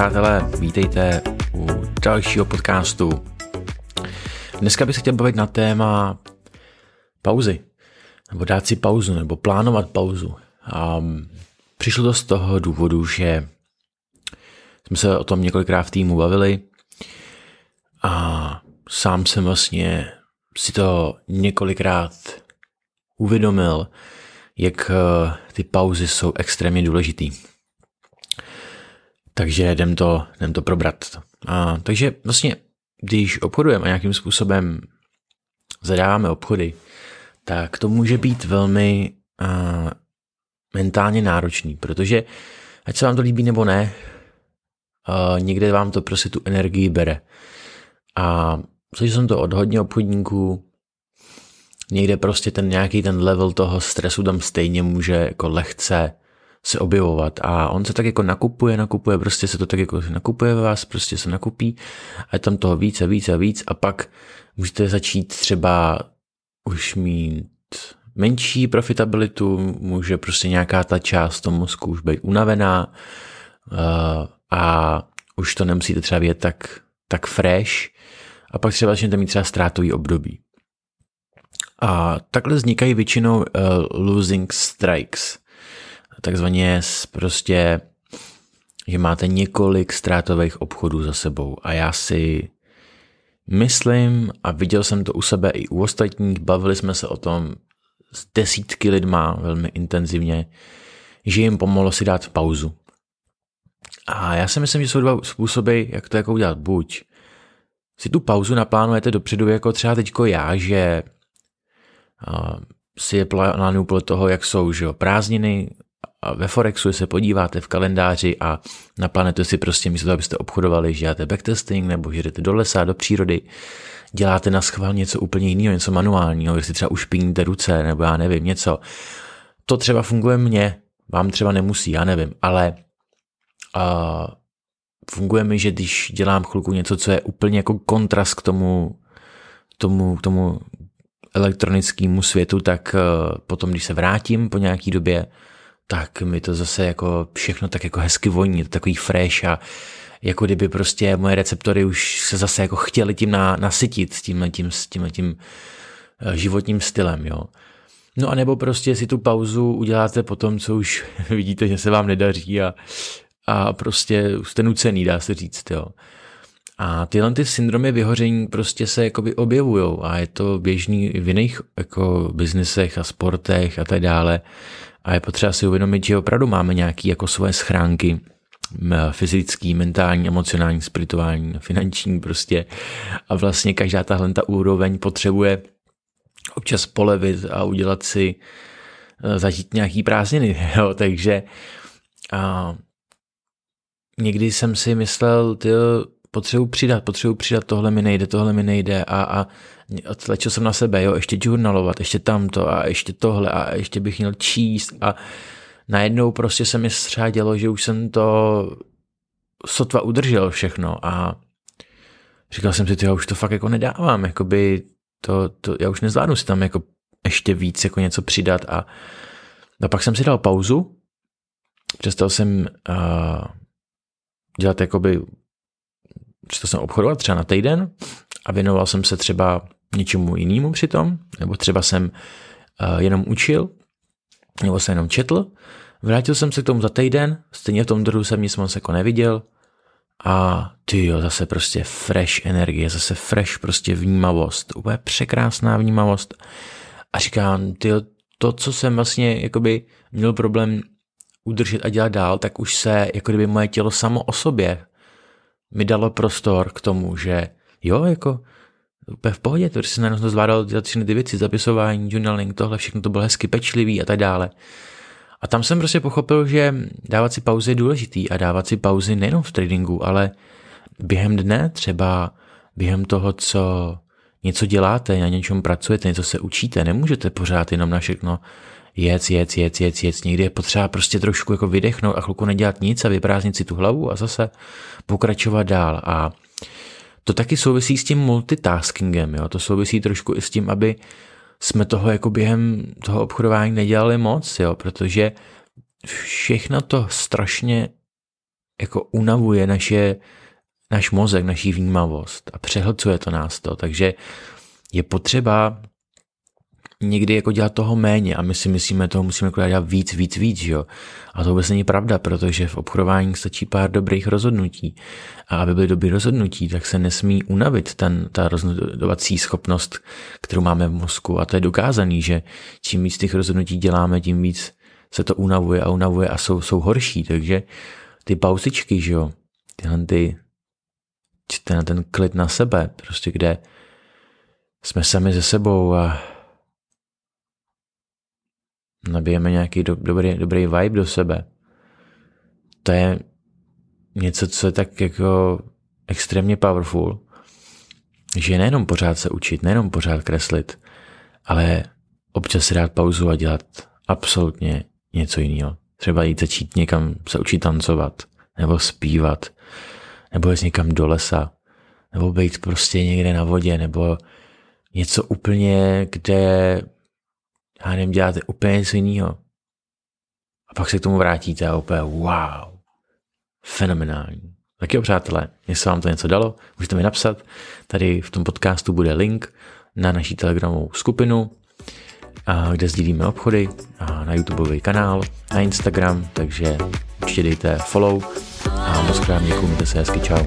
přátelé, vítejte u dalšího podcastu. Dneska bych se chtěl bavit na téma pauzy, nebo dát si pauzu, nebo plánovat pauzu. A přišlo to z toho důvodu, že jsme se o tom několikrát v týmu bavili a sám jsem vlastně si to několikrát uvědomil, jak eh, ty pauzy jsou extrémně důležitý. Takže jdem to, jdem to probrat. A, takže vlastně, když obchodujeme a nějakým způsobem zadáváme obchody, tak to může být velmi a, mentálně náročný, protože ať se vám to líbí nebo ne, a, někde vám to prostě tu energii bere. A slyšel jsem to od hodně obchodníků, někde prostě ten nějaký ten level toho stresu tam stejně může jako lehce se objevovat. A on se tak jako nakupuje, nakupuje, prostě se to tak jako nakupuje ve vás, prostě se nakupí. A je tam toho víc a víc a víc. A pak můžete začít třeba už mít menší profitabilitu, může prostě nějaká ta část toho mozku už být unavená uh, a už to nemusíte třeba vědět tak, tak fresh. A pak třeba začnete mít třeba ztrátový období. A takhle vznikají většinou uh, losing strikes takzvaně prostě, že máte několik ztrátových obchodů za sebou a já si myslím a viděl jsem to u sebe i u ostatních, bavili jsme se o tom s desítky lidma velmi intenzivně, že jim pomohlo si dát pauzu. A já si myslím, že jsou dva způsoby, jak to jako udělat. Buď si tu pauzu naplánujete dopředu, jako třeba teďko já, že si je plánuju podle toho, jak jsou že jo, prázdniny, ve Forexu se podíváte v kalendáři a naplánujete si prostě toho, abyste obchodovali, že děláte backtesting nebo že jdete do lesa, do přírody, děláte na schvál něco úplně jiného, něco manuálního, že si třeba ušpiníte ruce nebo já nevím, něco. To třeba funguje mně, vám třeba nemusí, já nevím, ale uh, funguje mi, že když dělám chvilku něco, co je úplně jako kontrast k tomu, tomu, tomu elektronickému světu, tak uh, potom, když se vrátím po nějaký době, tak mi to zase jako všechno tak jako hezky voní, to takový fresh a jako kdyby prostě moje receptory už se zase jako chtěli tím na, nasytit s tímhle tím, s tímhle tím eh, životním stylem, jo. No a nebo prostě si tu pauzu uděláte po tom, co už vidíte, že se vám nedaří a, a prostě jste nucený, dá se říct, jo. A tyhle ty syndromy vyhoření prostě se jakoby objevujou a je to běžný v jiných jako biznesech a sportech a tak dále. A je potřeba si uvědomit, že opravdu máme nějaké jako svoje schránky, fyzický, mentální, emocionální, spirituální, finanční prostě. A vlastně každá tahle ta úroveň potřebuje občas polevit a udělat si e, zažít nějaký prázdniny, jo, takže a někdy jsem si myslel, ty potřebuji přidat, potřebuji přidat, tohle mi nejde, tohle mi nejde a, a tlačil jsem na sebe, jo, ještě žurnalovat, ještě tamto a ještě tohle a ještě bych měl číst a najednou prostě se mi třeba dělo, že už jsem to sotva udržel všechno a říkal jsem si, já už to fakt jako nedávám, jakoby to, to, já už nezvládnu si tam jako ještě víc jako něco přidat a, a pak jsem si dal pauzu, přestal jsem uh, dělat jakoby přestal jsem obchodovat třeba na týden a věnoval jsem se třeba něčemu jinému přitom, nebo třeba jsem uh, jenom učil, nebo jsem jenom četl. Vrátil jsem se k tomu za týden, stejně v tom druhu jsem nic moc jako neviděl a ty jo, zase prostě fresh energie, zase fresh prostě vnímavost, úplně překrásná vnímavost. A říkám, ty to, co jsem vlastně jakoby měl problém udržet a dělat dál, tak už se jako kdyby moje tělo samo o sobě mi dalo prostor k tomu, že jo, jako úplně v pohodě, protože jsem najednou zvládal dělat všechny ty věci, zapisování, journaling, tohle všechno to bylo hezky pečlivý a tak dále. A tam jsem prostě pochopil, že dávat si pauzy je důležitý a dávat si pauzy nejenom v tradingu, ale během dne, třeba během toho, co něco děláte, na něčem pracujete, něco se učíte, nemůžete pořád jenom na všechno jec, jec, jec, jec, jec. Někdy je potřeba prostě trošku jako vydechnout a chvilku nedělat nic a vyprázdnit si tu hlavu a zase pokračovat dál. A to taky souvisí s tím multitaskingem, jo? to souvisí trošku i s tím, aby jsme toho jako během toho obchodování nedělali moc, jo? protože všechno to strašně jako unavuje naše, náš mozek, naší vnímavost a přehlcuje to nás to, takže je potřeba někdy jako dělat toho méně a my si myslíme, toho musíme jako dělat víc, víc, víc, jo. A to vůbec není pravda, protože v obchodování stačí pár dobrých rozhodnutí. A aby byly dobré rozhodnutí, tak se nesmí unavit ten, ta rozhodovací schopnost, kterou máme v mozku. A to je dokázaný, že čím víc těch rozhodnutí děláme, tím víc se to unavuje a unavuje a jsou, jsou horší. Takže ty pauzičky, že jo, tyhle ty, ten, ten klid na sebe, prostě kde jsme sami ze sebou a nabijeme nějaký do, dobrý, dobrý vibe do sebe. To je něco, co je tak jako extrémně powerful, že nejenom pořád se učit, nejenom pořád kreslit, ale občas si dát pauzu a dělat absolutně něco jiného. Třeba jít začít někam se učit tancovat, nebo zpívat, nebo jít někam do lesa, nebo být prostě někde na vodě, nebo něco úplně, kde já nevím, děláte úplně něco jiného. A pak se k tomu vrátíte a úplně wow, fenomenální. Tak jo, přátelé, jestli vám to něco dalo, můžete mi napsat. Tady v tom podcastu bude link na naší telegramovou skupinu, kde sdílíme obchody, a na YouTubeový kanál, na Instagram, takže určitě dejte follow a moc krát děkuji, mějte se hezky, čau.